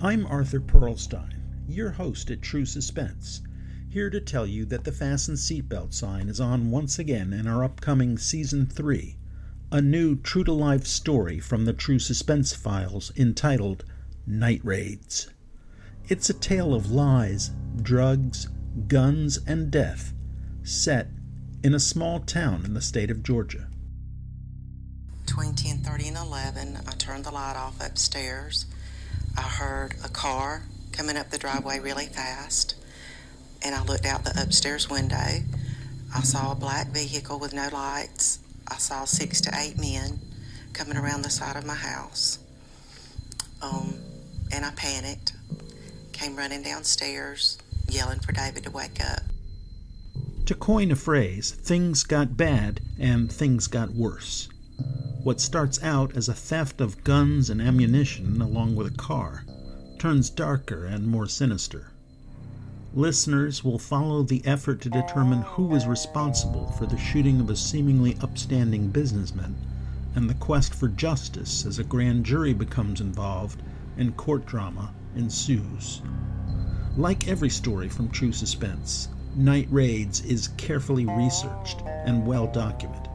I'm Arthur Perlstein, your host at True Suspense, here to tell you that the Fasten Seatbelt sign is on once again in our upcoming Season 3, a new true to life story from the True Suspense files entitled Night Raids. It's a tale of lies, drugs, guns, and death, set in a small town in the state of Georgia. Between 10:30 and 11, I turned the light off upstairs. I heard a car coming up the driveway really fast, and I looked out the upstairs window. I saw a black vehicle with no lights. I saw six to eight men coming around the side of my house. Um, and I panicked, came running downstairs, yelling for David to wake up. To coin a phrase, things got bad and things got worse. What starts out as a theft of guns and ammunition along with a car turns darker and more sinister. Listeners will follow the effort to determine who was responsible for the shooting of a seemingly upstanding businessman and the quest for justice as a grand jury becomes involved and court drama ensues. Like every story from True Suspense, Night Raids is carefully researched and well documented.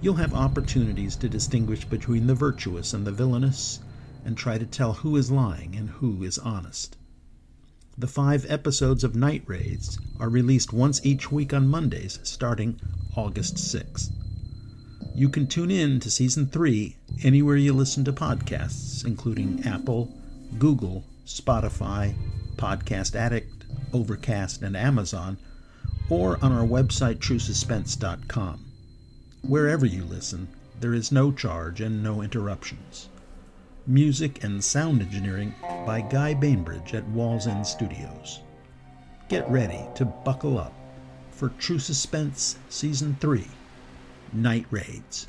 You'll have opportunities to distinguish between the virtuous and the villainous and try to tell who is lying and who is honest. The five episodes of Night Raids are released once each week on Mondays starting August 6th. You can tune in to Season 3 anywhere you listen to podcasts, including Apple, Google, Spotify, Podcast Addict, Overcast, and Amazon, or on our website truesuspense.com. Wherever you listen, there is no charge and no interruptions. Music and sound engineering by Guy Bainbridge at Walls End Studios. Get ready to buckle up for True Suspense Season 3 Night Raids.